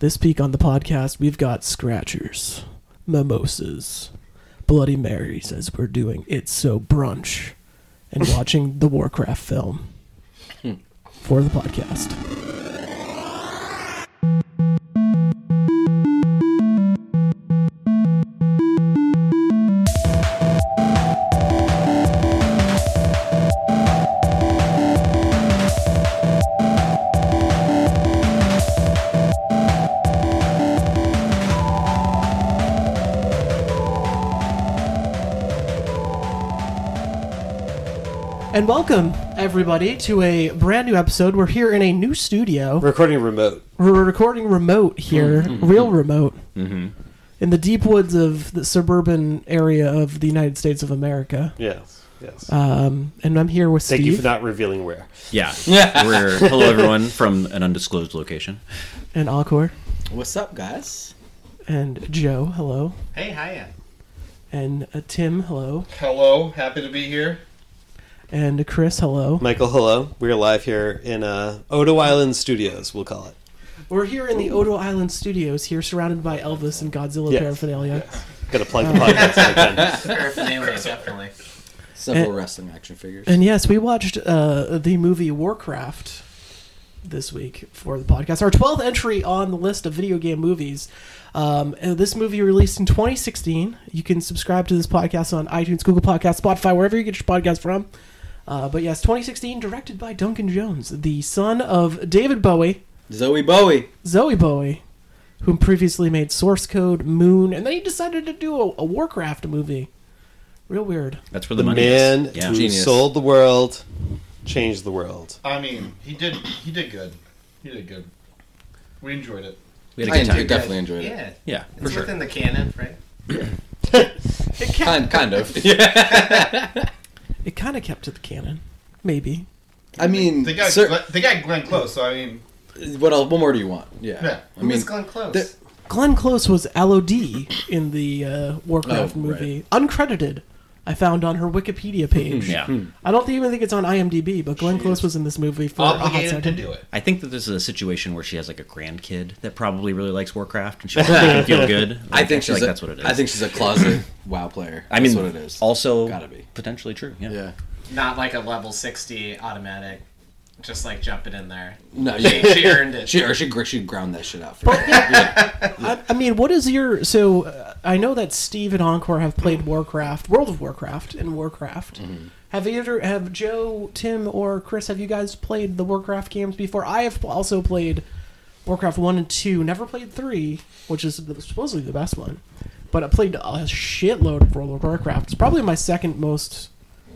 This week on the podcast, we've got scratchers, mimosas, Bloody Marys as we're doing It's So Brunch and watching the Warcraft film hmm. for the podcast. And welcome, everybody, to a brand new episode. We're here in a new studio. Recording remote. We're recording remote here, real remote, in the deep woods of the suburban area of the United States of America. Yes. Yes. Um, and I'm here with Thank Steve you for not revealing where. Yeah. We're hello everyone from an undisclosed location. and Alcor. What's up, guys? and Joe. Hello, Hey, hiya. and uh, Tim. Hello, Hello, happy to be here. And Chris. Hello. Michael, hello. We're live here in uh, Odo Island Studios, we'll call it. We're here in the Odo Island Studios, here surrounded by Elvis and Godzilla Yes. paraphernalia. Gotta plug the podcast when I can. Paraphernalia, definitely. Several And- wrestling action figures. And yes, we watched uh, the movie Warcraft this week for the podcast. Our 12th entry on the list of video game movies. Um, and this movie released in 2016. You can subscribe to this podcast on iTunes, Google Podcasts, Spotify, wherever you get your podcast from. Uh, but yes, 2016, directed by Duncan Jones, the son of David Bowie, Zowie Bowie. Zowie Bowie, who previously made Source Code, Moon, and then he decided to do a, a Warcraft movie. Real weird. That's where The the, money man is. Yeah. who Genius. sold the world, changed the world. I mean, he did. He did good. He did good. We enjoyed it. We had a I good time. enjoyed- definitely enjoyed it. Yeah, Yeah, it's for sure. within the canon, right? Kind, kind of. Yeah. It kind of kept to the canon. Maybe. I mean, They got sir- Glenn, they got Glenn Close, so I mean, what else? What more do you want? Yeah. Yeah. I Who mean, was Glenn Close? the- Glenn Close was Alodi in the uh, Warcraft Oh, right. movie, uncredited. I found on her Wikipedia page. Yeah. I don't even think it's on IMDb, but Glenn Close was in this movie for a hot obligated to second. do it. I think that this is a situation where she has like a grandkid that probably really likes Warcraft and she's making feel good. I think feel she's like a, that's what it is. I think she's a closet WoW player. I mean, That's what it is. also Gotta be. potentially true. Yeah. yeah. Not like a level 60 automatic, just like jumping in there. No, She, yeah. she earned it. She or she gr- she ground that shit out for you. yeah. I, I mean, what is your so? Uh, I know that Steve and Encore have played Warcraft, World of Warcraft, and Warcraft. Mm-hmm. Have either have Joe, Tim, or Chris? Have you guys played the Warcraft games before? I have also played Warcraft one and two. Never played three, which is supposedly the best one. But I played a shitload of World of Warcraft. It's probably my second most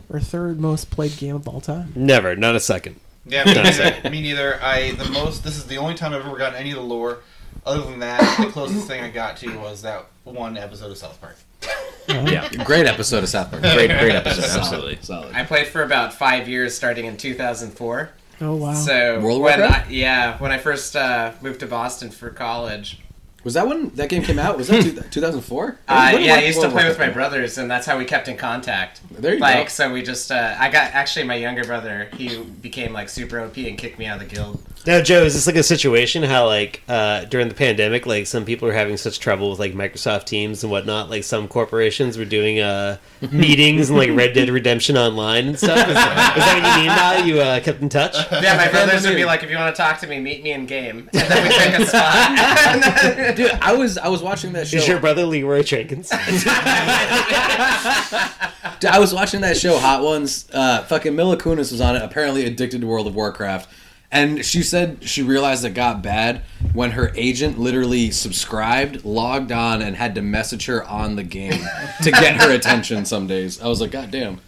or third most played game of all time. Never, not a second. Yeah, me neither. me neither. I the most. This is the only time I've ever gotten any of the lore. Other than that, the closest thing I got to was that one episode of South Park. Yeah. Great episode of South Park. Great, great episode. Solid, Absolutely. Solid. I played for about five years, starting in 2004. Oh wow! So World of when Warcraft? I, yeah, when I first uh, moved to Boston for college, Was that when that game came out? Was that 2004? uh, yeah, I World used to of play with my brothers, and that's how we kept in contact. There you like, go. so we just, uh, I got actually my younger brother. He became like super OP and kicked me out of the guild. Now, Joe, is this like a situation how, like, uh, during the pandemic, like, some people are having such trouble with, like, Microsoft Teams and whatnot? Like, some corporations were doing uh, meetings and, like, Red Dead Redemption online and stuff? Is, is that what you mean now? You uh, kept in touch? Yeah, my brothers would be like, if you want to talk to me, meet me in game, and then we pick a spot. Dude, I was I was watching that show. Is your brother Leroy Jenkins? Dude, I was watching that show, Hot Ones. Uh, fucking Mila Kunis was on it. Apparently addicted to World of Warcraft, and she said she realized it got bad when her agent literally subscribed, logged on, and had to message her on the game to get her attention. Some days, I was like, God damn.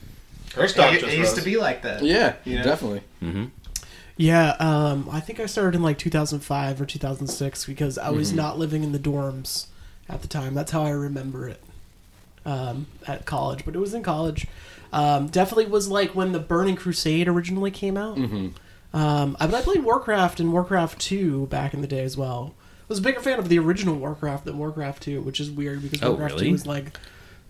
Her stock it, just it used rose. to be like that. Yeah, You know? definitely. Yeah, um, I think I started in like 2005 or 2006 because I was not living in the dorms at the time. That's how I remember it um, at college. But it was in college. Um, definitely was like when the Burning Crusade originally came out. Mm-hmm. Um, I, but I played Warcraft and Warcraft 2 back in the day as well. I was a bigger fan of the original Warcraft than Warcraft 2, which is weird because Oh, Warcraft really? 2 was like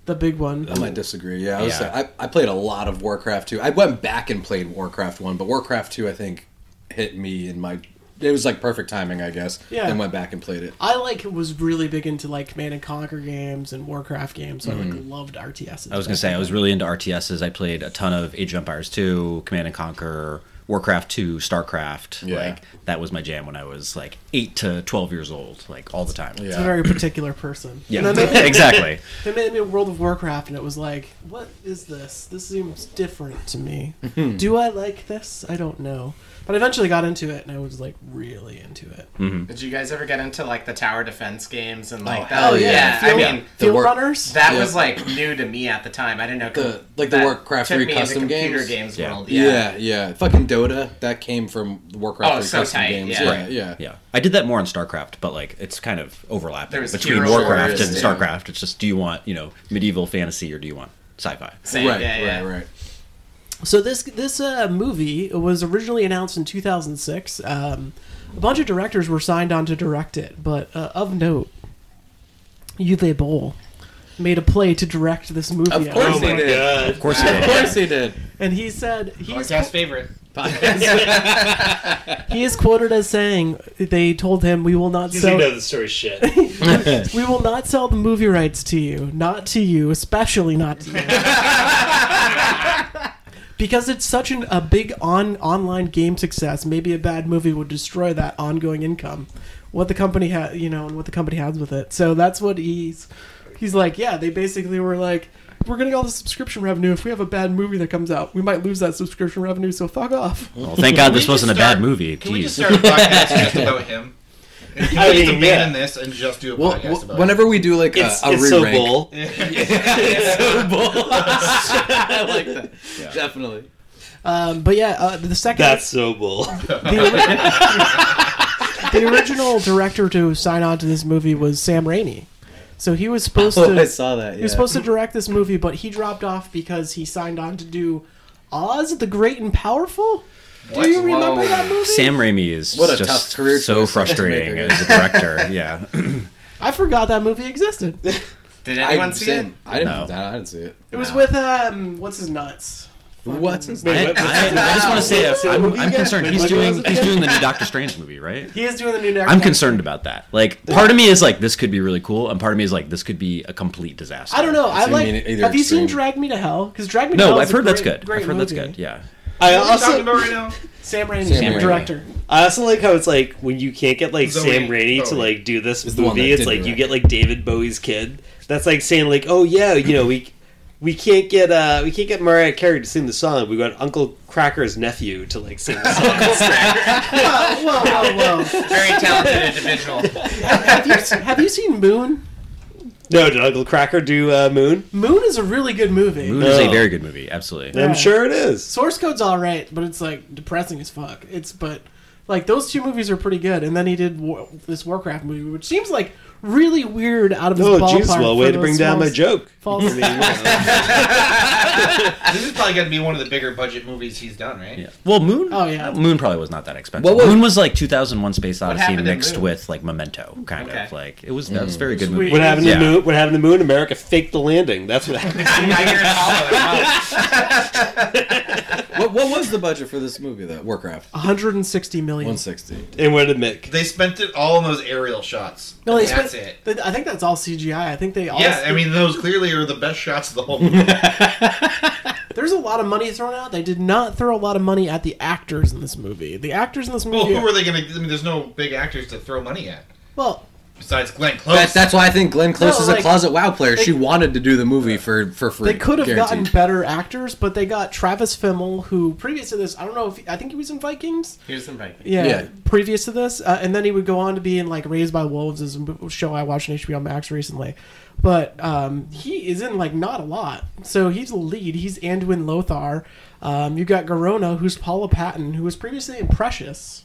the big one. I might disagree. Yeah, I, was Yeah. saying, I, I played a lot of Warcraft 2. I went back and played Warcraft 1, but Warcraft 2, I think, hit me in my it was like perfect timing, I guess. Yeah. And went back and played it. I like was really big into like Command and Conquer games and Warcraft games, so I like loved RTS. I was gonna say I was really into RTSs. I played a ton of Age of Empires 2, Command and Conquer, Warcraft 2, StarCraft. Yeah. Like that was my jam when I was like eight to twelve years old, like all the time. Yeah. It's a very particular person. Yeah, And then they, exactly. they made me a World of Warcraft, and it was like, what is this? This seems different to me. Hmm. Do I like this? I don't know. But I eventually got into it, and I was like really into it. Mm-hmm. Did you guys ever get into like the tower defense games and like Oh, that? Oh yeah. yeah. I mean, The Field work- Runners. that Yeah. was like new to me at the time. I didn't know The- like the Warcraft 3 me into custom computer games? games Yeah. world. Yeah. Yeah. yeah, Fucking Dota that came from the Warcraft Oh, 3 so custom tight, games. yeah. Yeah, Right. yeah. Yeah, I did that more on StarCraft, but like it's kind of overlapping between Warcraft Wars, and yeah. StarCraft. It's just do you want you know medieval fantasy or do you want sci-fi? Same, Right, yeah, yeah. right, right. So this this uh, movie was originally announced in 2006. Um, a bunch of directors were signed on to direct it, but uh, of note, Uwe Boll made a play to direct this movie. Of course Oh he did. god. Of course, it Of course he did. and he said he's Podcast favorite. he is quoted as saying they told him we will not You sell know the story shit. we will not sell the movie rights to you, not to you, especially not to you. because it's such an, a big on online game success, maybe a bad movie would destroy that ongoing income. What the company had, you know, and what the company has with it. So that's what he's he's like. Yeah, they basically were like, we're getting all the subscription revenue. If we have a bad movie that comes out, we might lose that subscription revenue. So fuck off. Well, thank God this wasn't a bad movie. Can we just Jeez. start a podcast just about him? I mean, abandon yeah. this and just do a Well, podcast w- about whenever we do like a, It's, a it's so re-rank, bull. I like that. Definitely. Um, but yeah, uh, the second That's so bull. the, the original director to sign on to this movie was Sam Raimi. So he was supposed Oh, to I saw that. he was supposed to direct this movie, but he dropped off because he signed on to do Oz the Great and Powerful. Do What? you remember Whoa. that movie? Sam Raimi is What a just tough career so frustrating as a director. Yeah, I forgot that movie existed. Did I, anyone see it? same. I didn't. No. I didn't see it. It was No. with um, what's his nuts? What's his I, name? I- I just want to say So I'm, I'm concerned. He's doing he's doing the new Doctor Strange movie, right? He is doing the new. Next I'm concerned about that. Like, part of me is like, this could be really cool, and part of me is like, this could be a complete disaster. I don't know. I like. mean either Have you seen. Drag Me to Hell? Because Drag Me to Hell. No, I've a heard that's great- good. Great I've heard that's good. Yeah. I What are we talking also about right now? Sam Raimi, Sam the Raimi. director. I also like how it's like when you can't get like Zowie. Sam Raimi to like do this Is the one movie, it's like do you it. get like David Bowie's kid. That's like saying like, oh yeah, you know we we can't get uh we can't get Mariah Carey to sing the song. We got Uncle Kracker's nephew to like sing the song. whoa, whoa, whoa, whoa. Very talented individual. have, you, have you seen Moon? no, did Uncle Kracker do uh, Moon? Moon is a really good movie. Moon is a No. very good movie. Absolutely. Yeah. I'm sure it is. Source Code's all right, but it's like depressing as fuck. It's but like those two movies are pretty good, and then he did War, this Warcraft movie, which seems like really weird out of his Oh, ballpark. jeez, well, for way to those bring down my false- joke. false- I mean, you know. This is probably going to be one of the bigger budget movies he's done, right? Yeah. Well, Moon. Oh, yeah. Moon probably was not that expensive. What was- Moon was like 2001: Space Odyssey happened in mixed Moon? with like Memento, kind Okay. of like it was. That was a very good movie. What happened to Yeah. the moon? What happened to the moon? America faked the landing. That's what happened. now you're in Hollow. What, what was the budget for this movie? though? Warcraft. 160 million. 160. and what did Mick? They spent it all on those aerial shots. No, they That's spent- it. I think that's all CGI. I think they all. Yeah, I mean those clearly are the best shots of the whole movie. there's a lot of money thrown out. They did not throw a lot of money at the actors in this movie. The actors in this movie. well, who are they going to? I mean, there's no big actors to throw money at well, besides Glenn Close. That, that's why I think Glenn Close No, is like, a closet WoW player. they- she wanted to do the movie for for free. they could have gotten better actors, but they got Travis Fimmel, who previous to this, I don't know if I think he was in Vikings. He was in Vikings. Yeah, Yeah. previous to this, uh, and then he would go on to be in like Raised by Wolves, is a show I watched on HBO Max recently. But um, he is in like not a lot, so he's the lead. He's Anduin Lothar. Um, you got Garona, who's Paula Patton, who was previously in Precious.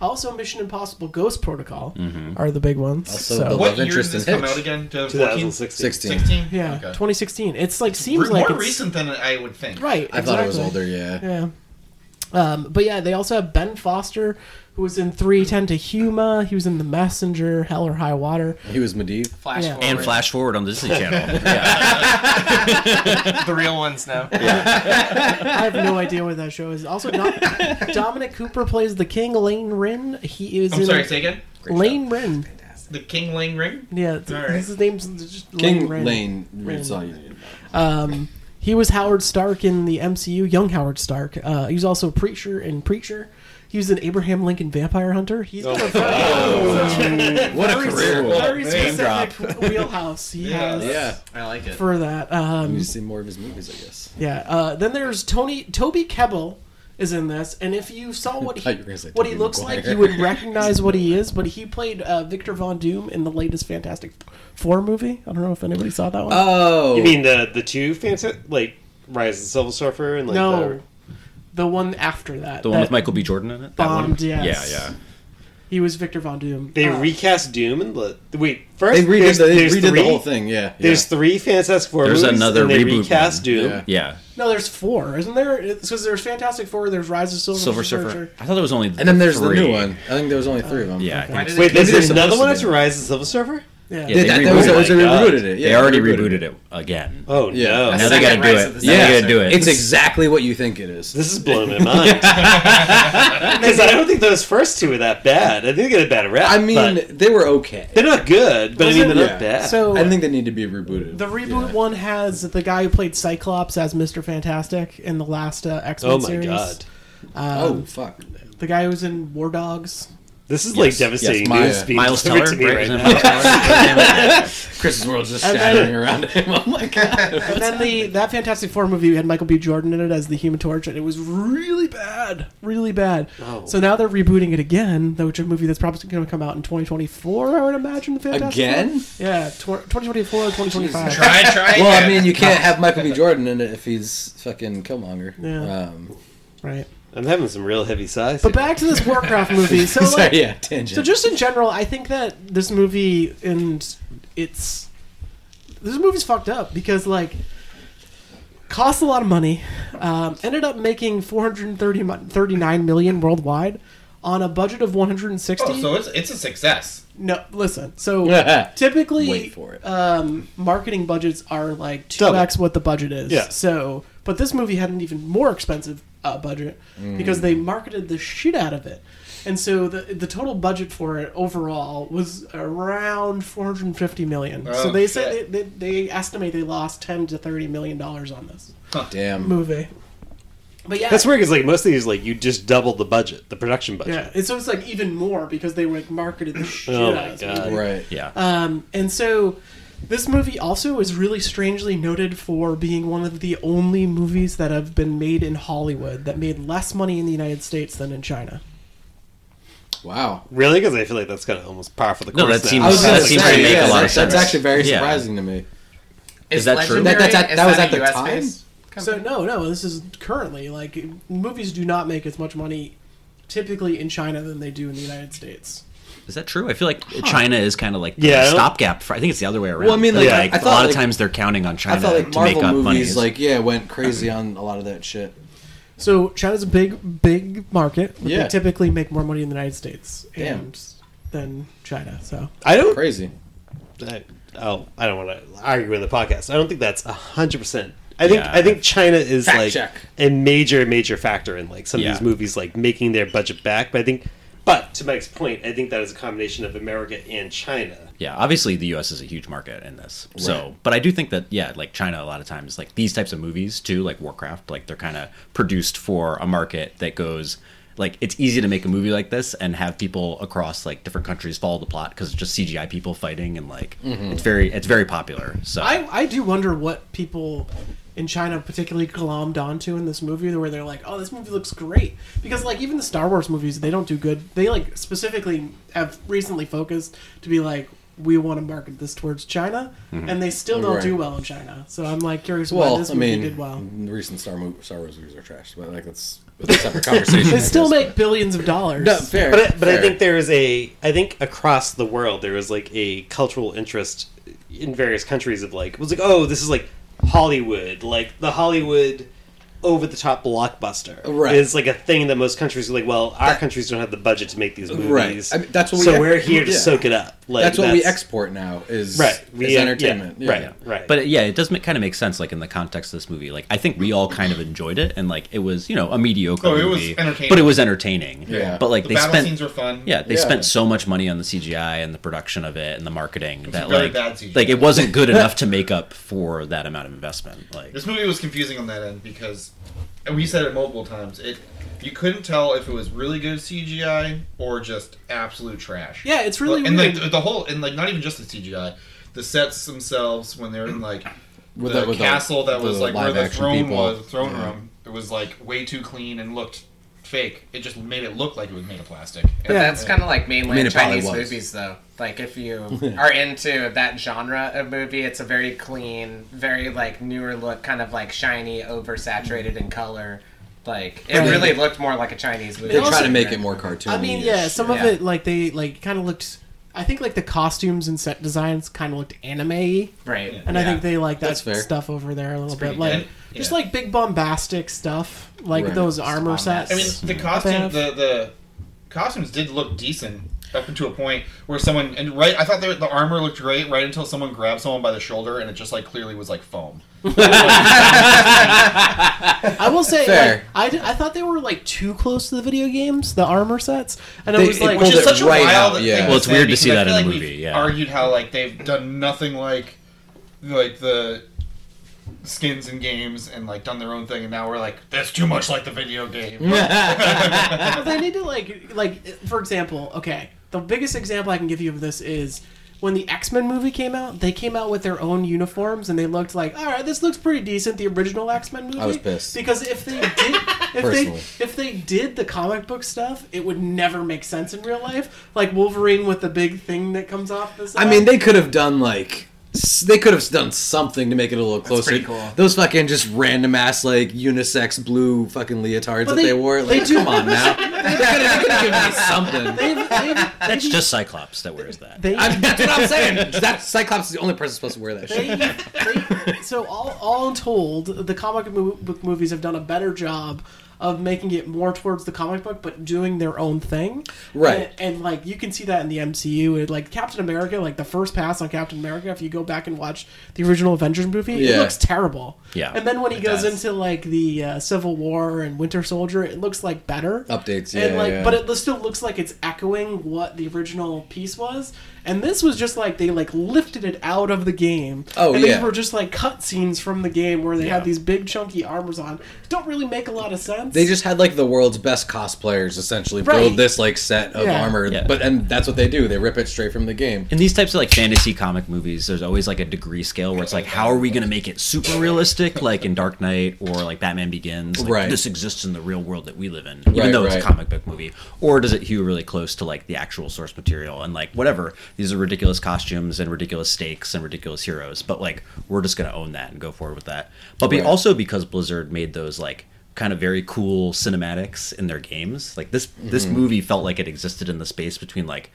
Also, Mission Impossible: Ghost Protocol are the big ones. Also so, the what love year did interest this in come Hitch. out again? 2014? 2016. 16. 16? yeah, Okay. 2016. It's like seems More like it's, recent than I would think. right. I thought it was older. Yeah. Yeah. Um, but yeah, they also have Ben Foster, who was in 310 to Yuma. He was in The Messenger, Hell or High Water. He was Medivh. Flash Yeah. forward. And flash forward on the Disney Channel. The real ones now. I have no idea what that show is. Also, Dom- Dominic Cooper plays the King. Llane Wrynn. He is I'm in sorry, say again. Llane Wrynn. The King Lane Ring. Yeah, th- All right. his name's just King Rin. Lane. Rin. That's all you need. Um, he was Howard Stark in the MCU, young Howard Stark. Uh, he was also Preacher in Preacher. He was in Abraham Lincoln Vampire Hunter. He's got a very, What a very, career. very Name drop. specific wheelhouse he has Yeah. I like it. for that. We Um, need to see more of his movies, I guess. yeah. Uh, then there's Tony Toby Kebbell is in this, and if you saw what thought he you were gonna say what he Tobey looks Maguire. like, you would recognize what he is. But he played uh, Victor Von Doom in the latest Fantastic Four movie. I don't know if anybody saw that one. Oh. You mean the the two fancy like Rise of the Silver Surfer and like no, the, the one after that. The one that with Michael B. Jordan in it? That one? Yes. Yeah, yeah. He was Victor Von Doom. they Uh, recast Doom and the wait first They redid, there's, the, they there's redid three, the whole thing, yeah. There's yeah. three Fantastic Four There's movies, another and they reboot recast one. Doom. Yeah. Yeah. No, there's four, isn't there? Because there's Fantastic Four. There's Rise of Silver, Silver Surfer. I thought there was only and then there's three. the new one. I think there was only three of them. Yeah. I Why think did Wait, they- is there another one to after. Rise of Silver Surfer? Yeah. Yeah, They, they that, rebooted that was, it. that was Oh they rebooted it. Yeah, they already rebooted rebooted it again. Oh Yeah. no! now The they gotta do it. of the Now they Silver gotta do it. It's exactly what you think it is. This is blowing my mind because I don't think those first two were that bad. I think they get a bad rap. I mean, they were okay. they're not good, but I mean they're Yeah. not bad. So I think they need to be rebooted. the reboot Yeah. one has the guy who played Cyclops as Mister Fantastic in the last uh, X Men series. oh my series. god, Oh Um, fuck! the guy who was in War Dogs. This is Yes, like devastating yes, Miles- news being Miles Teller, to me right? right now. Miles Teller? Chris's world's just And then- shattering around him. Oh my god! And then the that Fantastic Four movie had Michael B. Jordan in it as the Human Torch, and it was really bad, really bad. Oh. So now they're rebooting it again, though, which is a movie that's probably going to come out in 2024. I would imagine. The Fantastic Again? Four. Yeah, tw- 2024 or 2025. Try, try. Well, I mean, you can't have Michael B. Jordan in it if he's fucking Killmonger. Yeah. Um, Right. I'm having some real heavy sighs. But here. back to this Warcraft movie. So sorry, like, yeah, tangent. So just in general, I think that this movie and it's this movie's fucked up because like cost a lot of money, um, ended up making 430 39 million worldwide on a budget of 160. Oh, so it's it's a success. no, listen. So typically, Wait for it. Um, marketing budgets are like two Double. x what the budget is. Yeah. So, but this movie had an even more expensive uh, budget because they marketed the shit out of it, and so the the total budget for it overall was around 450 million. so Oh, they shit. said they, they, they estimate they lost 10 to 30 million dollars on this Damn. movie. But yeah, That's weird because like most of these, like you just doubled the budget, the production budget. yeah. And so it's like even more because they like marketed the shit Oh out my of this God. Right. Yeah. Um, and so this movie also is really strangely noted for being one of the only movies that have been made in Hollywood that made less money in the United States than in China. Wow. Really? Because I feel like that's kind of almost par for the No, course. that now. seems- I was That seems say, to make yeah, a lot that- of sense. That's actually very Yeah. surprising to me. Is that true? That- that's at- Is that was a at the US time? based So no, no, this is currently like movies do not make as much money typically in China than they do in the United States. Is that true? I feel like China is kind of like Yeah, the don't- stopgap. For, I think it's the other way around. Well, I mean, like, Yeah. I, I a thought lot like, of times they're counting on China I thought like to make Marvel up money. movies, like yeah, went crazy on a lot of that shit. So China's a big, big market. Yeah. They typically make more money in the United States Damn. and than China. So I don't. Crazy. I, oh, I don't want to argue in the podcast. I don't think that's hundred percent. I think Yeah. I think China is Fact like check. a major major factor in like some Yeah. of these movies like making their budget back. But I think, but to Mike's point, I think that is a combination of America and China. yeah, obviously the U.S. is a huge market in this. So, but I do think that yeah, like China, a lot of times, like these types of movies too, like Warcraft, like they're kind of produced for a market that goes. Like it's easy to make a movie like this and have people across like different countries follow the plot because it's just CGI people fighting and like mm-hmm. it's very it's very popular. So I, I do wonder what people in China particularly glommed onto in this movie where they're like, oh, this movie looks great. Because, like, even the Star Wars movies, they don't do good. They, like, specifically have recently focused to be like, we want to market this towards China, mm-hmm. and they still don't Right. do well in China. So I'm, like, curious why this I movie mean, did well. the recent Star, mo- Star Wars movies are trash, but like that's, that's a separate conversation. They I still guess. make billions of dollars. no, fair. But I, but I think there is a I think across the world there is like a cultural interest in various countries of like it was like oh this is like Hollywood like the Hollywood over the top blockbuster. Right. It's like a thing that most countries are like, well, our countries don't have the budget to make these movies. Right. I mean, that's what we so we're here to yeah. soak it up. Like that's what we export now is Right. We We is uh, entertainment. yeah, Yeah. Right. Right. But yeah, it does make, kind of make sense, like in the context of this movie. Like I think we all kind of enjoyed it, and like it was, you know, a mediocre Oh, it was movie, entertaining. but it was entertaining. Yeah. But like The they spent, scenes were fun. yeah, they Yeah. spent so much money on the CGI and the production of it and the marketing that like, like it wasn't good enough to make up for that amount of investment. Like This movie was confusing on that end because, and we said it multiple times. It you couldn't tell if it was really good CGI or just absolute trash. Yeah, it's really and weird. like the, the whole and like not even just the CGI, the sets themselves when they're in like With the, the- with the- castle that the was like where the throne people. was, the throne Yeah. room. It was like way too clean and looked fake. It just made it look like it was made of plastic. But that's kind of like mainland I mean, it probably Chinese movies, though. Like if you are into that genre of movie, it's a very clean, very like newer look, kind of like shiny, oversaturated in color. Like it Right. really looked more like a Chinese movie. They also- try to make it more cartoony. I mean, yeah, some of Yeah. it like they like kind of looked. I think like the costumes and set designs kind of looked anime, right? and I think they like that That's fair. stuff over there a little bit, like good. just Yeah. like big bombastic stuff, like Right. those armor sets. I mean, the costume, the the costumes did look decent up until a point where someone and right. I thought the, the armor looked great right until someone grabbed someone by the shoulder and it just like clearly was like foam. I will say, Fair. like, I, did- I thought they were like too close to the video games, the armor sets, and They- it was it like, Which pulled is it such a right wild out, thing yeah. to Well, it's say weird to because see I that feel in the like movie, we've yeah. Argued how like they've done nothing like like the skins in games and like done their own thing and now we're like that's too much like the video game. But they need to like like for example, okay. The biggest example I can give you of this is when the X Men movie came out. They came out with their own uniforms and they looked like, all right, this looks pretty decent. The original X Men movie. I was pissed. because if they did, if they Personally. if they did the comic book stuff, it would never make sense in real life. Like Wolverine with the big thing that comes off the side. I mean, they could have done like s- they could have done something to make it a little closer. pretty cool. Those fucking just random ass like unisex blue fucking leotards that they- they, wore. they Like, do- come on now. they could have given me something. They've, they've, that's just Cyclops that wears that. they, I, that's what I'm saying. That Cyclops is the only person supposed to wear that shit. they, they, so all all told, the comic book movies have done a better job of making it more towards the comic book, but doing their own thing. Right. And, and, like you can see that in the MCU. It, like Captain America, like the first pass on Captain America, if you go back and watch the original Avengers movie, it looks terrible. Yeah. And then when he goes does. into like the uh, Civil War and Winter Soldier, it looks like better Updates, and like, yeah. but it still looks like it's echoing what the original piece was. And this was just like they like lifted it out of the game. Oh, and yeah. these were just like cutscenes from the game where they Yeah. had these big chunky armors on. Don't really make a lot of sense. They just had like the world's best cosplayers essentially Right. build this like set of Yeah. armor, Yeah. but and that's what they do. They rip it straight from the game. in these types of like fantasy comic movies, there's always like a degree scale where it's like, how are we going to make it super realistic, like in Dark Knight or like Batman Begins? Like, Right. This exists in the real world that we live in, even Right, though it's a comic book movie. Or does it hew really close to like the actual source material and like whatever? These are ridiculous costumes and ridiculous stakes and ridiculous heroes, but like we're just going to own that and go forward with that. But be also because Blizzard made those like kind of very cool cinematics in their games. Like this this Mm-hmm. movie felt like it existed in the space between like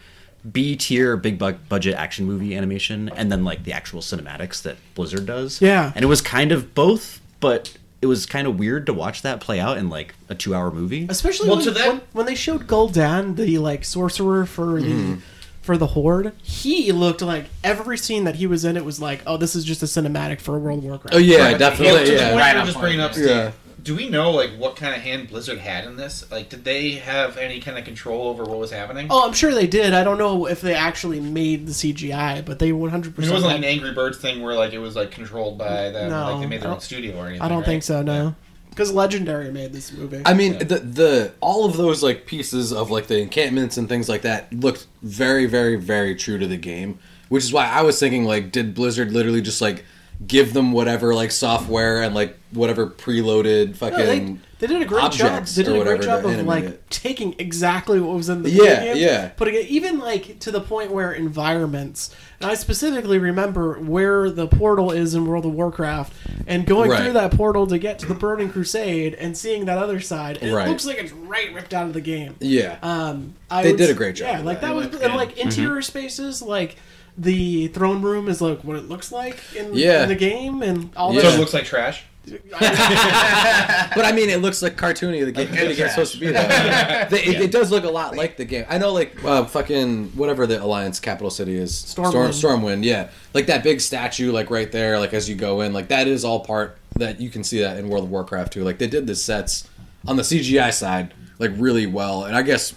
B tier big bu- budget action movie animation and then like the actual cinematics that Blizzard does. Yeah. And it was kind of both, but it was kind of weird to watch that play out in like a 2-hour movie. especially Well, when, to that- when, when they showed Gul'dan, the like sorcerer for Mm-hmm. the for the Horde. He looked like every scene that he was in. It was like, oh, this is just a cinematic for a World of Warcraft. Oh yeah, Well, to definitely. the Yeah. point Right you were just bringing up, yeah. Steve, Yeah. do we know like what kind of hand Blizzard had in this? Like, did they have any kind of control over what was happening? Oh, I'm sure they did. I don't know if they actually made the CGI, but they 100. I mean, it wasn't like an Angry Birds thing where like it was like controlled by them, No, like they made their I own don't- studio or anything. I don't right? think so. No, because Legendary made this movie. I mean, Yeah. the the all of those like pieces of like the encampments and things like that looked very, very, very true to the game. Which is why I was thinking like, did Blizzard literally just like give them whatever like software and like whatever preloaded fucking No, they, they did a great job. They did a great job of like it. taking exactly what was in the Yeah, game, yeah. putting it even like to the point where environments. And I specifically remember where the portal is in World of Warcraft, and going Right. through that portal to get to the Burning Crusade and seeing that other side. And Right. It looks like it's right ripped out of the game. yeah. Um, I They would did a great job Yeah, like that. that was It and like interior spaces, like the throne room is like what it looks like in, Yeah. in the game, and all Yeah. So that. it looks like trash. But I mean, it looks like cartoony. The game, the game's supposed to be that. The- it, it does look a lot like the game. I know, like uh, fucking whatever the Alliance capital city is, Stormwind. Storm, Stormwind. Yeah, like that big statue, like right there, like as you go in, like that is all part that you can see that in World of Warcraft too. Like they did the sets on the CGI side like really well, and I guess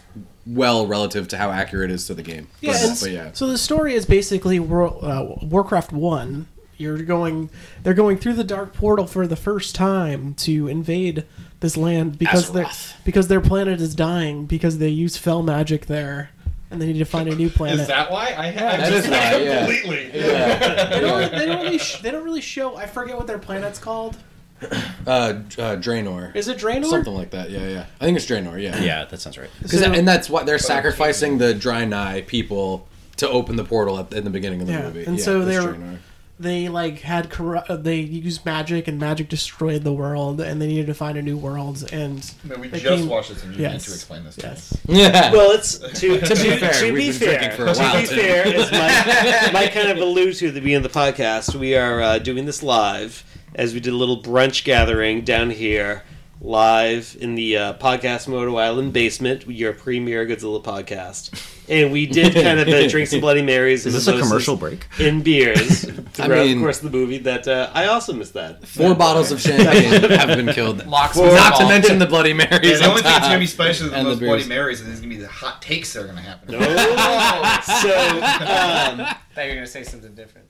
well relative to how accurate it is to the game. Yeah, but, but yeah. So the story is basically Wor- uh, Warcraft One. You're going. They're going through the dark portal for the first time to invade this land because their because their planet is dying because they use fell magic there, and they need to find a new planet. Is that why I have That is why, yeah. completely? they, don't, they don't really. Sh- they don't really show. I forget what their planet's called. Uh, uh, Draenor. Is it Draenor? Something like that. Yeah, yeah. I think it's Draenor. Yeah. Yeah, that sounds right. 'Cause- So- and that's what they're sacrificing the Draenei people to open the portal at, in the beginning of the Yeah, movie. and Yeah, so they're- Draenor. they like had corru- uh, they used magic and magic destroyed the world and they needed to find a new world and No, we they just came- watched this and you yes need to explain this to me. yes Yeah. Well, it's to, to, be fair, to be fair, for a to be too. fair, as Mike, Mike kind of alluded to at the beginning of the podcast, we are uh, doing this live as we did a little brunch gathering down here, live in the uh, podcast Moto Island basement, your premier Godzilla podcast, and we did kind of uh, drink some Bloody Marys. Is this a commercial break? In beers throughout mean- the course of the movie. That uh, I also missed that. Four bottles of champagne have been killed. Locks Four- Not to mention the Bloody Marys. Yeah, the on only thing that's gonna be special with the those Bloody beers. Marys is there's gonna be the hot takes that are gonna happen. Oh, so um, I thought you were gonna say something different.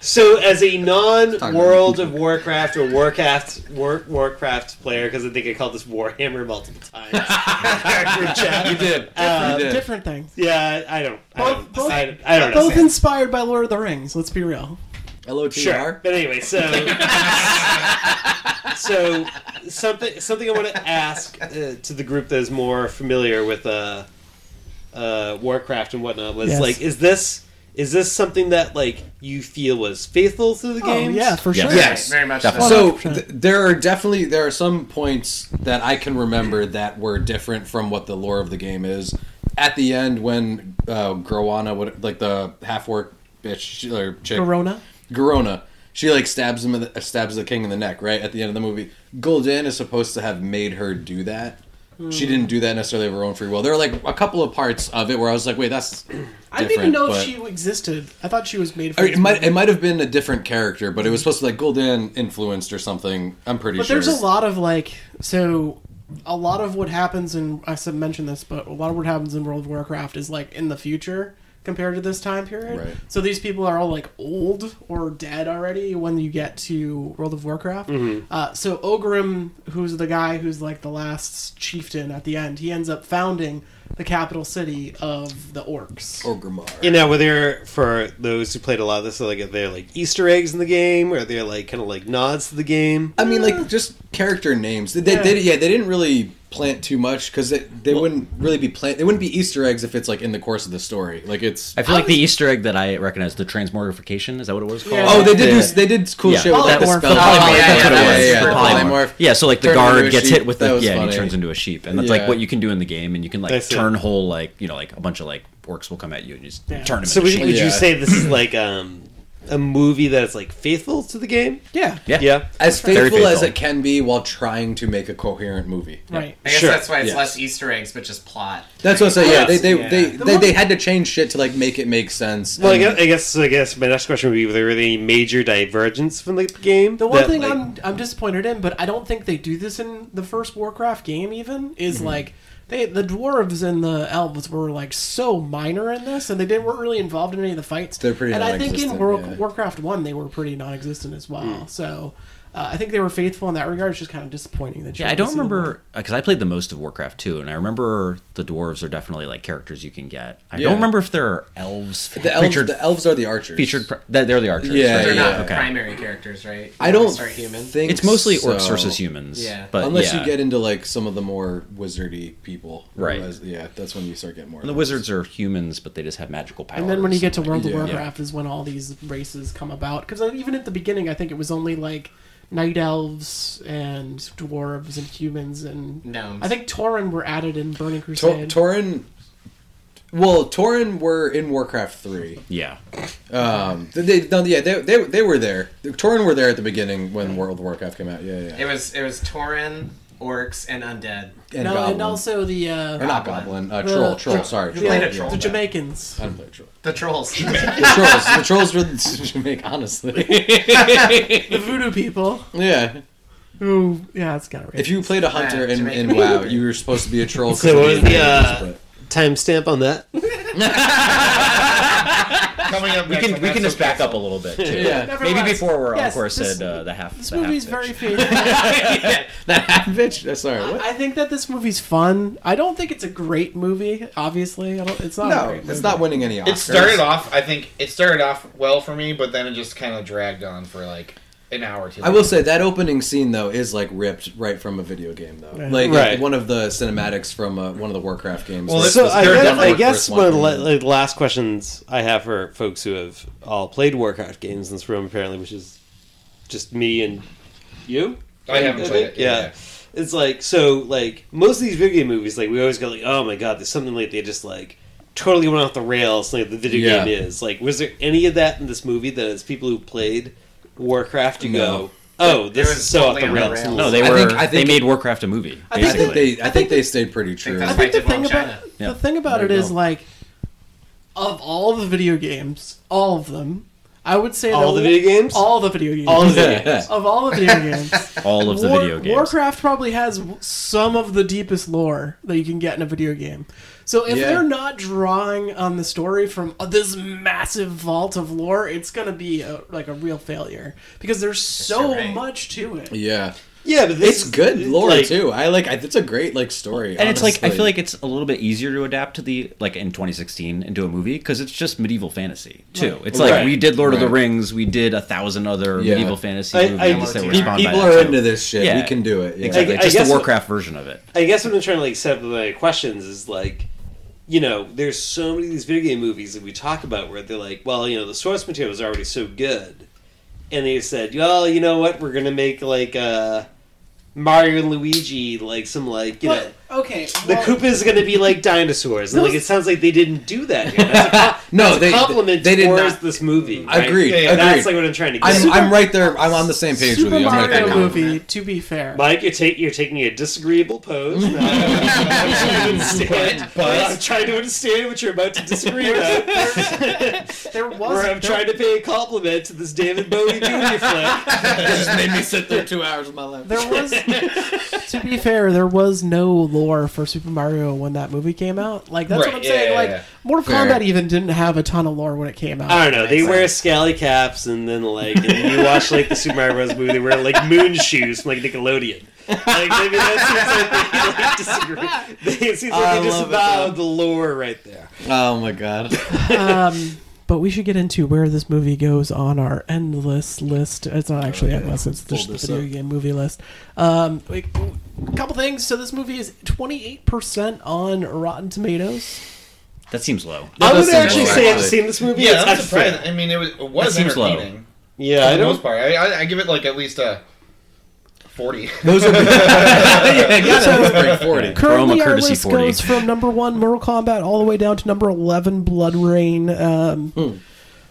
So, as a non-World of Warcraft or Warcraft War, Warcraft player, because I think I called this Warhammer multiple times. Chat. You did. Uh, you did. different things Yeah, I don't. I Both- don't, both- I, I don't know. both inspired by lord of the rings let's be real LOTR. Sure, but anyway, so so something something I want to ask uh, to the group that is more familiar with uh, uh, Warcraft and whatnot was Yes. like, is this is this something that like you feel was faithful to the oh game? yeah for sure Yes. Very much Definitely. so. So th- there are definitely there are some points that I can remember that were different from what the lore of the game is. At the end, when uh, Growana, would like the half orc bitch or chick, corona Garona, she like stabs him, in the, stabs the king in the neck. Right at the end of the movie, Gul'dan is supposed to have made her do that. She didn't do that necessarily of her own free will. There are like a couple of parts of it where I was like, wait, that's. i didn't even know if but- she existed i thought she was made for I mean, It might it might have been a different character, but it was mhm. supposed to be like Gul'dan influenced or something. I'm pretty but sure. But there's a lot of like so a lot of what happens in i said mentioned this but a lot of what happens in world of warcraft is like in the future compared to this time period Right. so these people are all like old or dead already when you get to world of warcraft uh, so Orgrim who's the guy who's like the last chieftain at the end he ends up founding the capital city of the orcs Orgrimmar. You know, were there for those who played a lot of this, like are there like Easter eggs in the game, or are there like kind of like nods to the game? I mean, like just character names. They, Yeah. they, yeah, they didn't really plant too much because they, they wouldn't really be plant. They wouldn't be Easter eggs if it's like in the course of the story. Like it's. I feel like the Easter egg that I recognize, the transmogrification, is that what it was called? Yeah. Oh, they did. Yeah. Do, they did cool Yeah. shit with like the Polymorph. spell. Oh, Polymorph. yeah, That's yeah, what it yeah, was. yeah, Yeah, yeah. polymorph. Yeah, so like the Turn guard gets hit with the was yeah, and he turns into a sheep, and that's like what you can do in the game, and you can like see. turn whole like you know like a bunch of like orcs will come at you and you just Yeah. turn them. So into would, sheep. would you say this is like um, a movie that's like faithful to the game? yeah yeah, Yeah. As Very faithful as it can be while trying to make a coherent movie. right I guess Sure. that's why it's Yes. less Easter eggs, but just plot. That's what I'm saying. Yeah, they they, Yeah. they, The they, one- they had to change shit to like make it make sense. Well, I And- guess, I guess I guess my next question would be: Were there any major divergence from the game? The one that, thing like- I'm I'm disappointed in, but I don't think they do this in the first Warcraft game. Even is mm-hmm. like they the dwarves and the elves were like so minor in this, and they didn't weren't really involved in any of the fights. They're pretty And I think in War, yeah. Warcraft one they were pretty non-existent as well. Hmm. So uh, I think they were faithful in that regard. It's just kind of disappointing that you Yeah, I don't remember because I played the most of Warcraft 2, and I remember the dwarves are definitely like characters you can get. I Yeah. don't remember if there are elves the elves, featured. the elves are the archers. featured they're the archers. Yeah, right? They're not okay. primary characters, right? I don't start human. think It's mostly so. orcs versus humans. Yeah. but Unless yeah. you get into like some of the more wizardy people, Right. Otherwise, Yeah, that's when you start getting more. And the wizards are humans, but they just have magical powers. And then when you get to World of Yeah. Warcraft is when all these races come about. Because even at the beginning, I think it was only like night elves and dwarves and humans and Gnomes. I think Tauren were added in Burning Tor- Crusade. Tauren Well, Tauren were in Warcraft three. Yeah. Um, they, no, yeah, they, they, they were there. Tauren were there at the beginning when World of Warcraft came out. Yeah, yeah. It was it was Tauren, orcs, and undead. And no, Goblin. and also the uh, or not Goblin. Goblin, uh, The- troll, troll. Sorry, the, troll. played a the. Jamaicans. I didn't play a troll. The trolls. The trolls, the trolls were the Jamaica. Honestly, the voodoo people. yeah. Who? Yeah, it's kind of. If you played a hunter Yeah, in, in WoW, you were supposed to be a troll. 'cause So of what was the, uh, but- Timestamp on that? Coming up We next can we can That's just back Okay. up a little bit too. Yeah. Maybe Nevertheless, before we're yes, of course said uh, the half. This the movie's bitch. very famous. that half bitch. Uh, Sorry, what? I think that this movie's fun. I don't think it's a great movie. Obviously, I don't. It's not. a No, great it's not winning any Oscars. It started off. I think it started off well for me, but then it just kind of dragged on for like an hour or two. I will say that opening scene though is like ripped right from a video game though, Yeah. like Right. one of the cinematics from uh, one of the Warcraft games. Well, so was I third guess, one, I guess one of the, like, the last questions I have for folks who have all played Warcraft games in this room, apparently, which is just me and you. I haven't played it. Yeah. Yeah. It's like so like most of these video game movies, like we always go like, oh my god, there's something like they just like totally went off the rails like the video Yeah. game is. Like was there any of that in this movie that as people who played Warcraft you No. go, Oh, this is so off the rails. rails. No, they I were. think- I they made Warcraft a movie. I think I think they, I think they stayed pretty true. that's I think the Did well thing about China. Yeah. the thing about it There you is go. like of all the video games, all of them, I would say All that the video games? all the video games, All the video games. of all the video games, all of the War- video games. Warcraft probably has some of the deepest lore that you can get in a video game. So if Yeah. they're not drawing on the story from this massive vault of lore, it's gonna be a, like a real failure because there's so right. much to it. Yeah, Yeah, but this it's good lore like, too. I like. I, it's a great like story. and it's like I feel like it's a little bit easier to adapt to the like in 2016 into a movie because it's just medieval fantasy too. Right. It's like Right. we did Lord of the Rings, we did a thousand other Yeah. medieval fantasy I- I- movies that were pe- spawned by people that, are too. into this shit. Yeah. We can do it. Yeah. Exactly, I- it's just guess the what- Warcraft version of it. I guess what I'm trying to like set up my questions is like, you know, there's so many of these video game movies that we talk about where they're like, well, you know, the source material is already so good, and they said, well, you know what, we're gonna make like uh, Mario and Luigi, like some like you know. But, okay, The well, Koopas are going to be like dinosaurs, and like it sounds like they didn't do that. Here. That's a, No, that's a they- compliment they did towards not. this movie. right? Agreed. Yeah, yeah, That's like what I'm trying to get. I'm, at. I'm right there. I'm on the same page Super with you. I'm right Mario there. movie. To be fair, Mike, you're, ta- you're taking a disagreeable pose. I'm trying to understand. I'm trying to understand what you're about to disagree about. there was Where I'm there- trying to pay a compliment to this David Bowie Jr. flick. just made me sit there two hours of my life. There was, to be fair, there was no lore for Super Mario when that movie came out. Like that's Right, what I'm yeah, saying. yeah, like yeah. Mortal Fair. Kombat even didn't have a ton of lore when it came out. I don't know. They wear scally caps, and then like, and then you watch like the Super Mario Bros. movie. They wear like moon shoes from like Nickelodeon. Like maybe that seems like they like disagree. They, it seems like I they love it, disavowed the lore right there. Oh my god. um, but we should get into where this movie goes on our endless list. It's not actually endless; it's just the video up. game movie list. Um, a couple things. So this movie is 28 percent on Rotten Tomatoes. That seems low. I does would seem actually low, say I've seen this movie. Yeah, it's I'm surprised. I mean, it was it was seems low. entertaining. Yeah, For I the most part, I, I, I give it like at least a forty. Those are yeah, gotta break forty. Currently, Chroma our list 40. goes from number one, Mortal Kombat, all the way down to number 11, BloodRayne. Um, Hmm.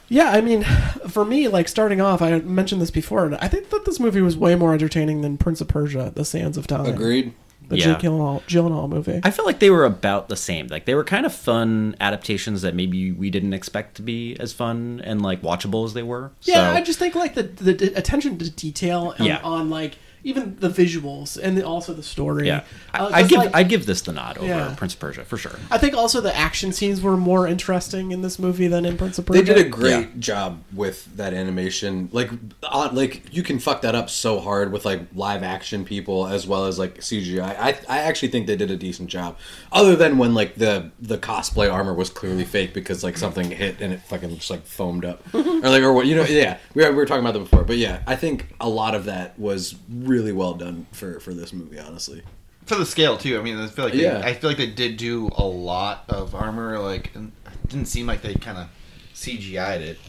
Yeah, I mean, for me, like starting off, I mentioned this before. and I think that this movie was way more entertaining than Prince of Persia: The Sands of Time. Agreed. The Yeah. Jake Gyllenhaal, Gyllenhaal movie. I feel like they were about the same. Like they were kind of fun adaptations that maybe we didn't expect to be as fun and like watchable as they were. yeah, so, I just think like the the attention to detail on, Yeah. on like even the visuals and the, also the story. yeah, Uh, I, I 'cause, give like, I give this the nod over Yeah. Prince of Persia for sure. I think also the action scenes were more interesting in this movie than in Prince of Persia. They did a great Yeah. job with that animation. Like, on, like you can fuck that up so hard with like live action people as well as like CGI. I, I actually think they did a decent job. Other than when like the the cosplay armor was clearly fake because like something hit and it fucking just like foamed up or like or what you know. Yeah, we were, we were talking about that before. But yeah, I think a lot of that was really well done for for this movie. Honestly, for the scale too. I mean, I feel like Yeah. they, I feel like they did do a lot of armor. Like, and it didn't seem like they kind of CGI'd it.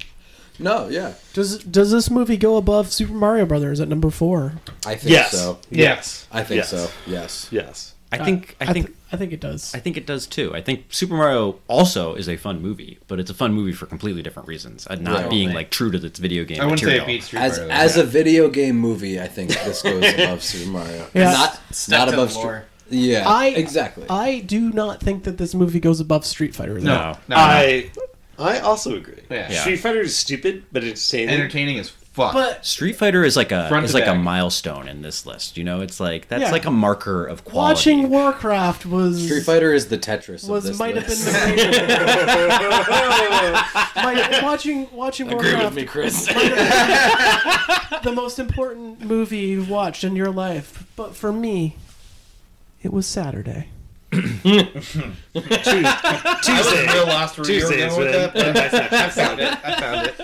no, yeah, Does does this movie go above Super Mario Brothers at number four? I think Yes. so. Yes. I think Yes. so. Yes. Yes. I uh, think I think th- I think it does. I think it does too. I think Super Mario also is a fun movie, but it's a fun movie for completely different reasons, and not Right. being like true to its video game I wouldn't say it beats Street As Fighter. though. as a video game movie, I think this goes above Super Mario. Yeah. Not Stuck not above Street. lore. Yeah, I exactly. I do not think that this movie goes above Street Fighter. though. no, no, no. I I also agree. Yeah. Yeah. Street Fighter is stupid, but entertaining. entertaining as fuck. But Street Fighter is like a Front is to like a milestone in this list. You know, it's like that's Yeah. like a marker of quality. watching Warcraft was Street Fighter is the Tetris of was this might have been list. the greatest. might, watching watching Agree with Warcraft me, Chris. the most important movie you've watched in your life. But for me, it was Saturday. Tuesday. I was Tuesday. real lost where you were Tuesdays with with that, I found it. I found it.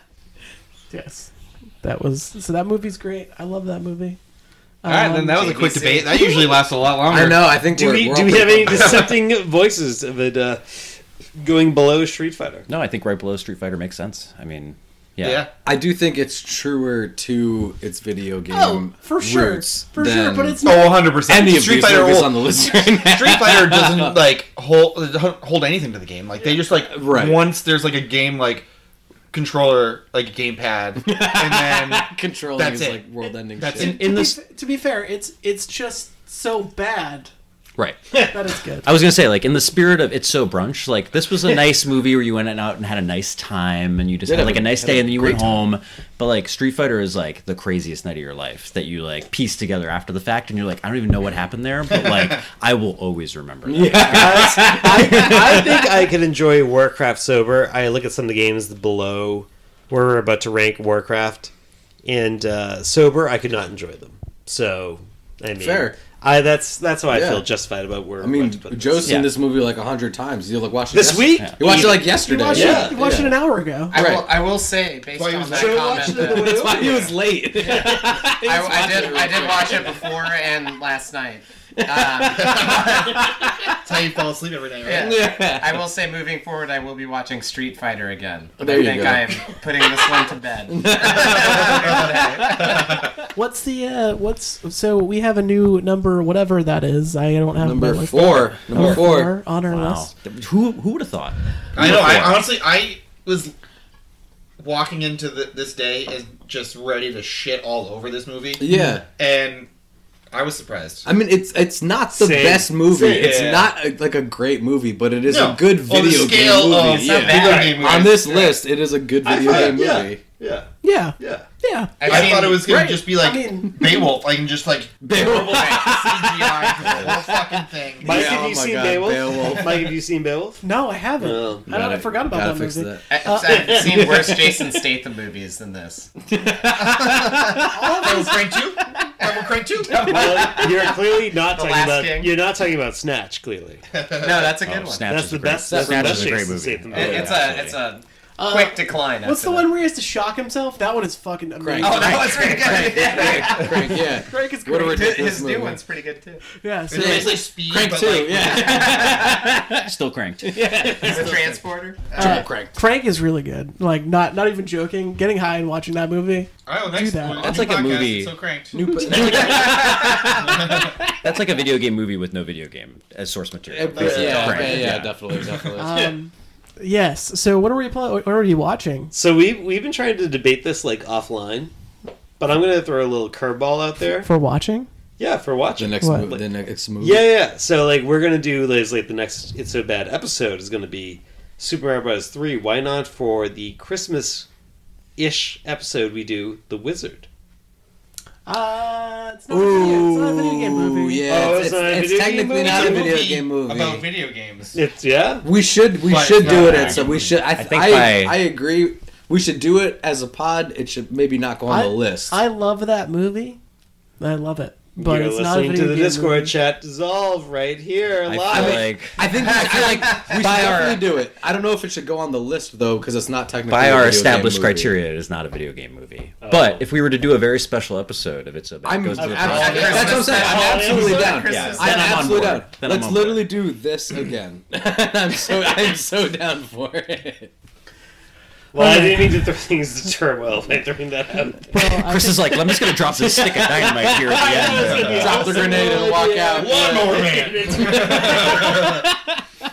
Yes, that was so. That movie's great. I love that movie. All right, then Um, that was a quick ABC. debate. That usually lasts a lot longer. I know. I think Do we're, we we're do we have any dissenting voices of it uh, going below Street Fighter? No, I think right below Street Fighter makes sense. I mean, yeah, Yeah. I do think it's truer to its video game Oh, for sure, roots for sure. But it's Oh, not. 100 percent. any Street Fighter movies will- on the list right. Street Fighter doesn't like hold hold anything to the game. Like they just like Right. once there's like a game like controller, like a gamepad, and then Controlling That's is it. like world-ending That's shit. it. in to, this be, to be fair, it's it's just so bad right. that it's good. I was gonna say, like, in the spirit of "It's So Brunch," like this was a nice movie where you went out and had a nice time, and you just Did had like a- a nice had a day, and then you great went home. But like Street Fighter is like the craziest night of your life that you like piece together after the fact, and you're like, I don't even know what happened there, but like I will always remember. That. I, I think I could enjoy Warcraft sober. I look at some of the games below where we're about to rank Warcraft, and uh, sober, I could not enjoy them. So, I mean, Fair. I that's that's how I Yeah. feel justified about where. I mean, what Joe's this. seen Yeah. this movie like a hundred times. You like watch it this yes- week. You watched it like You yesterday. watched, Yeah, it, you watched yeah. it an hour ago. I Right. will. I will say, based Why on was that Joe comment, watching it that- That's why he was late. I, I did. I did watch it before and last night. Um, That's how you fall asleep every night, right? yeah. I will say, moving forward, I will be watching Street Fighter again. There I you think go. I am putting this one to bed. What's the uh what's so we have a new number whatever that is. I don't have Number my list. four. Number four. on our Wow, list. who who would have thought? I know. I honestly, I was walking into the, this day and just ready to shit all over this movie, Yeah. and I was surprised. I mean, it's it's not the Same. best movie. Same. It's Yeah. not a, like a great movie, but it is No. a good On the video scale game movie. of yeah. video game movies, On this yeah. list, it is a good I video game yeah. movie. Yeah, Yeah, yeah. yeah. I've I seen- thought it was gonna Right. just be like I mean- Beowulf, like and just like Beowulf. CGI for the whole fucking thing. Mike, Yeah, have oh you my seen God, Beowulf? Beowulf. Mike, have you seen Beowulf? No, I haven't. Oh, I, don't, I forgot about that fix movie. that. I, I've seen worse Jason Statham movies than this. Devil oh, Crank Two. Devil Crank Two. Well, you're clearly not The talking about. King. You're not talking about Snatch. Clearly, No, that's a good Oh, one. Snatch that's the great- best. That's the Snatch best is a great movie. Statham movie. it's a it's a Uh, quick decline. What's the after one where he has to shock himself? That one is fucking amazing. Oh, that was pretty good. Crank, yeah. Crank is What a great. ridiculous His movie. new one's pretty good too. Yeah, so It's basically speed, Crank but two, like, yeah. Still cranked. The transporter. uh, Crank. Crank is really good. Like not not even joking. Getting high and watching that movie. Oh, next that. new That's like a movie. So cranked. New, That's like a video game movie with no video game as source material. yeah, yeah, Crank, yeah, definitely, definitely. Um, yes. So what are we playing? What are you watching? So we we've been trying to debate this like offline, but I'm gonna throw a little curveball out there. For watching? Yeah, for watching the watching. next What? movie. The next movie. Yeah, yeah. So like we're gonna do like, like the next It's So Bad episode is gonna be Super Mario Bros. Three. Why not for the Christmas ish episode we do The Wizard? Uh, it's not, a video, it's not a video game movie. Yeah, Oh, it's, it's not a it's, video game technically not a a video movie game movie. about video games. It's yeah. We should we But should do it. At, so we should. I, think I, by- I agree. We should do it as a pod. It should maybe not go on I, the list. I love that movie. I love it. But You're it's not a listening video to the game Discord movie. chat dissolve right here I live. feel like I think I feel like we should By our- definitely do it. I don't know if it should go on the list though because it's not technically by a our video game established movie. criteria, it is not a video game movie. Oh. But if we were to do a very special episode of It's So Bad, I'm, goes to I'm, the I'm- top. that's what I'm saying. I'm absolutely down. Christmas. I'm then I'm on absolutely board. down. Let's literally do this again. I'm so I'm so down for it. Well, I didn't mean to throw things to turmoil by throwing that out. Well, Chris is like, I'm just gonna drop this stick of dynamite here at the end. Drop the grenade and walk out. One more Man.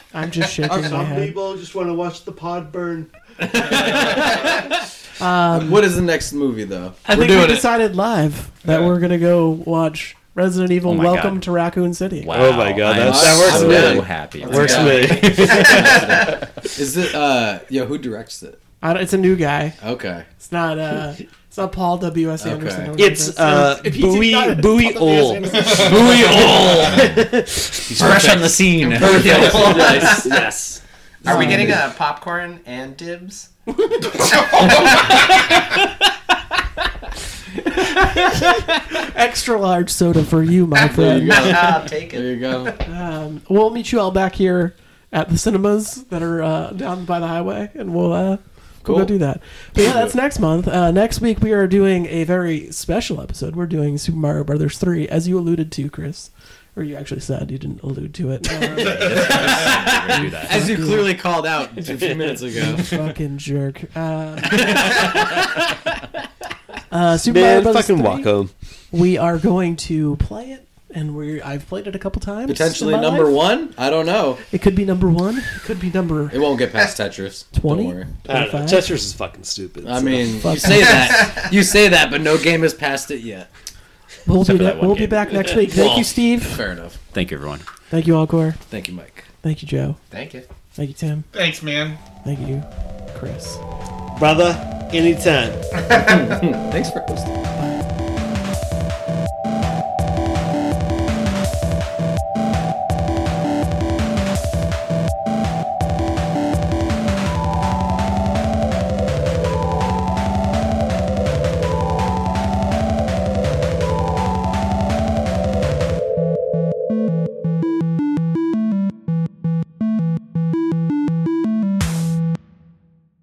I'm just shaking my Some head. people just want to watch the pod burn. What is the next movie though? I We're think doing we it. decided live that Yeah. we're gonna go watch Resident Evil: Oh my Welcome God. to Raccoon City. Wow, Oh my God, I that- am that works so for me. happy. Works Yeah. for me. Is it? uh Yeah, who directs it? I don't- it's a new guy. Okay. It's not. uh It's not Paul W. S. Okay. Anderson. or It's whatever. uh, If he's Bowie not Bowie Paul W.S. Ol. Anderson. He's fresh on the scene. Nice. Yes. Are we getting a popcorn and dibs? Extra large soda for you, my There you friend. go. I'll take There it. you go. Um, we'll meet you all back here at the cinemas that are uh, down by the highway, and we'll uh, Cool. we'll go do that. But yeah, that's next month. Uh, next week we are doing a very special episode. We're doing Super Mario Brothers three, as you alluded to, Chris, or you actually said you didn't allude to it. As you clearly called out a few minutes ago. fucking jerk. Uh, uh, Super Mario Man, Brothers fucking 3, walk home. We are going to play it, and we I've played it a couple times. Potentially number life. one? I don't know. It could be number one. It could be number It won't get past eh. Tetris. 20? Don't worry. I don't know. 25? Tetris is fucking stupid. I so. mean, Fuck. you say that. You say that, but no game has passed it yet. We'll Except be back. that We'll be back next week. Thank Well, you, Steve. Fair enough. Thank you, everyone. Thank you, Encore. Thank you, Mike. Thank you, Joe. Thank you. Thank you, Tim. Thanks, man. Thank you, Chris. brother, anytime. Thanks for hosting. Bye.